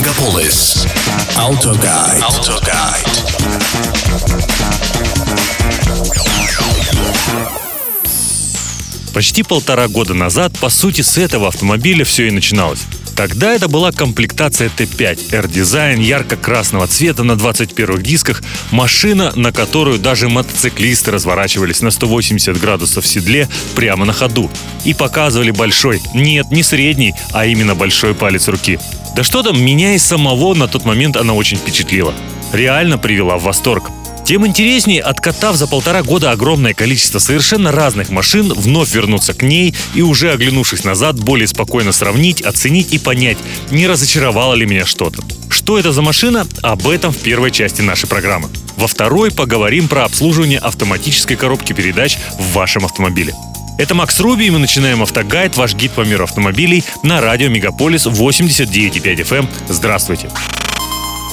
Megapolis. Autoguide. Autoguide. Почти полтора года назад, по сути, с этого автомобиля все и начиналось. Тогда это была комплектация Т5, R-дизайн ярко-красного цвета на 21 дисках, машина, на которую даже мотоциклисты разворачивались на 180 градусов в седле прямо на ходу и показывали большой, нет, не средний, а именно большой палец руки. Да что там, меня и самого на тот момент она очень впечатлила. Реально привела в восторг. Тем интереснее, откатав за полтора года огромное количество совершенно разных машин, вновь вернуться к ней и уже оглянувшись назад, более спокойно сравнить, оценить и понять, не разочаровало ли меня что-то. Что это за машина? Об этом в первой части нашей программы. Во второй поговорим про обслуживание автоматической коробки передач в вашем автомобиле. Это Макс Руби, и мы начинаем автогайд, ваш гид по миру автомобилей на радио Мегаполис 89,5 FM. Эм. Здравствуйте!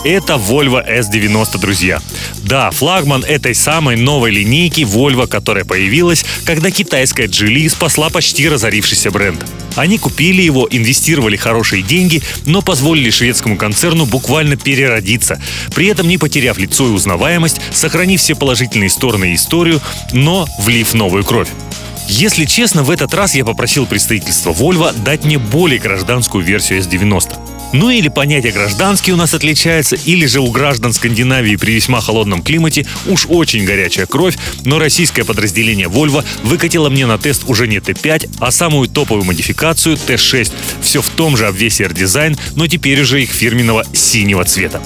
Это Volvo S90, друзья. Да, флагман этой самой новой линейки Volvo, которая появилась, когда китайская Geely спасла почти разорившийся бренд. Они купили его, инвестировали хорошие деньги, но позволили шведскому концерну буквально переродиться, при этом не потеряв лицо и узнаваемость, сохранив все положительные стороны и историю, но влив новую кровь. Если честно, в этот раз я попросил представительство Volvo дать мне более гражданскую версию S90. Ну или понятие гражданский у нас отличается, или же у граждан Скандинавии при весьма холодном климате уж очень горячая кровь, но российское подразделение Volvo выкатило мне на тест уже не Т5, а самую топовую модификацию Т6. Все в том же обвесе R-дизайн, но теперь уже их фирменного синего цвета.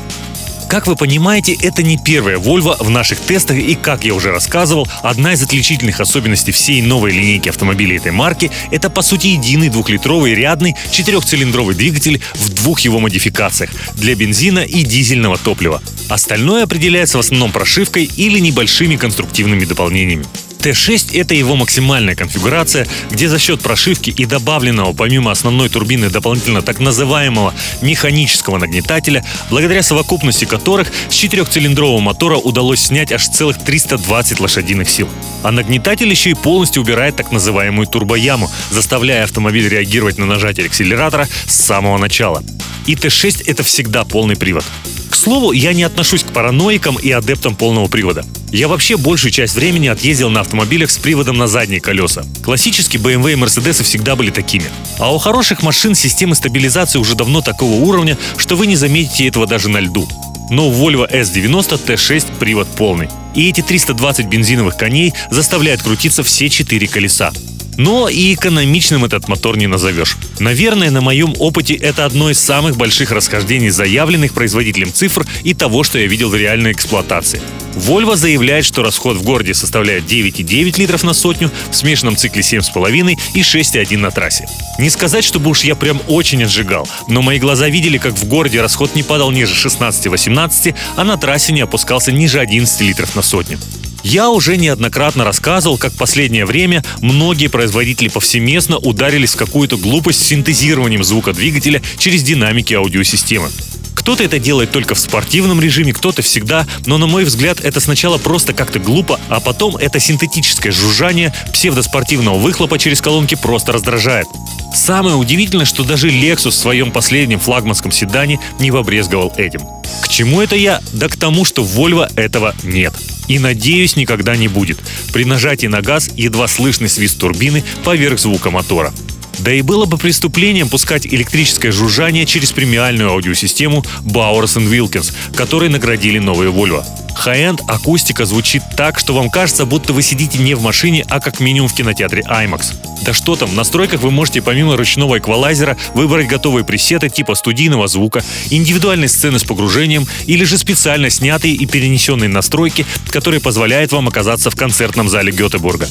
Как вы понимаете, это не первая Volvo в наших тестах и, как я уже рассказывал, одна из отличительных особенностей всей новой линейки автомобилей этой марки – это по сути единый двухлитровый рядный четырехцилиндровый двигатель в двух его модификациях – для бензина и дизельного топлива. Остальное определяется в основном прошивкой или небольшими конструктивными дополнениями. Т6 — это его максимальная конфигурация, где за счет прошивки и добавленного помимо основной турбины дополнительно так называемого механического нагнетателя, благодаря совокупности которых с четырехцилиндрового мотора удалось снять аж целых 320 лошадиных сил. А нагнетатель еще и полностью убирает так называемую турбояму, заставляя автомобиль реагировать на нажатие акселератора с самого начала. И Т6 — это всегда полный привод. К слову, я не отношусь к параноикам и адептам полного привода. Я вообще большую часть времени отъездил на автомобилях с приводом на задние колеса. Классически BMW и Mercedes всегда были такими. А у хороших машин системы стабилизации уже давно такого уровня, что вы не заметите этого даже на льду. Но у Volvo S90 T6 привод полный. И эти 320 бензиновых коней заставляют крутиться все четыре колеса. Но и экономичным этот мотор не назовешь. Наверное, на моем опыте это одно из самых больших расхождений заявленных производителем цифр и того, что я видел в реальной эксплуатации. Volvo заявляет, что расход в городе составляет 9,9 литров на сотню, в смешанном цикле 7,5 и 6,1 на трассе. Не сказать, чтобы уж я прям очень отжигал, но мои глаза видели, как в городе расход не падал ниже 16-18, а на трассе не опускался ниже 11 литров на сотню. Я уже неоднократно рассказывал, как в последнее время многие производители повсеместно ударились в какую-то глупость с синтезированием звука двигателя через динамики аудиосистемы. Кто-то это делает только в спортивном режиме, кто-то всегда, но на мой взгляд это сначала просто как-то глупо, а потом это синтетическое жужжание псевдоспортивного выхлопа через колонки просто раздражает. Самое удивительное, что даже Lexus в своем последнем флагманском седане не побрезговал этим. К чему это я? Да к тому, что Volvo этого нет. И, надеюсь, никогда не будет. При нажатии на газ едва слышный свист турбины поверх звука мотора. Да и было бы преступлением пускать электрическое жужжание через премиальную аудиосистему Bowers Wilkins, которой наградили новые Volvo. High-end акустика звучит так, что вам кажется, будто вы сидите не в машине, а как минимум в кинотеатре IMAX. Да что там, в настройках вы можете помимо ручного эквалайзера выбрать готовые пресеты типа студийного звука, индивидуальные сцены с погружением или же специально снятые и перенесенные настройки, которые позволяют вам оказаться в концертном зале Гетеборга.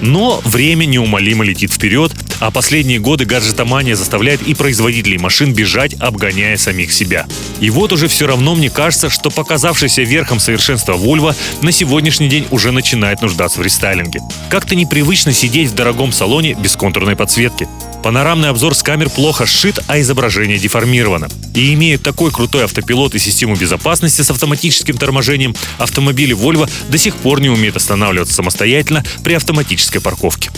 Но время неумолимо летит вперед, а последние годы гаджетомания заставляет и производителей машин бежать, обгоняя самих себя. И вот уже все равно мне кажется, что показавшийся верхом совершенства Volvo на сегодняшний день уже начинает нуждаться в рестайлинге. Как-то непривычно сидеть в дорогом салоне без контурной подсветки. Панорамный обзор с камер плохо сшит, а изображение деформировано. И имея такой крутой автопилот и систему безопасности с автоматическим торможением, автомобили Volvo до сих пор не умеют останавливаться самостоятельно при автоматической парковке.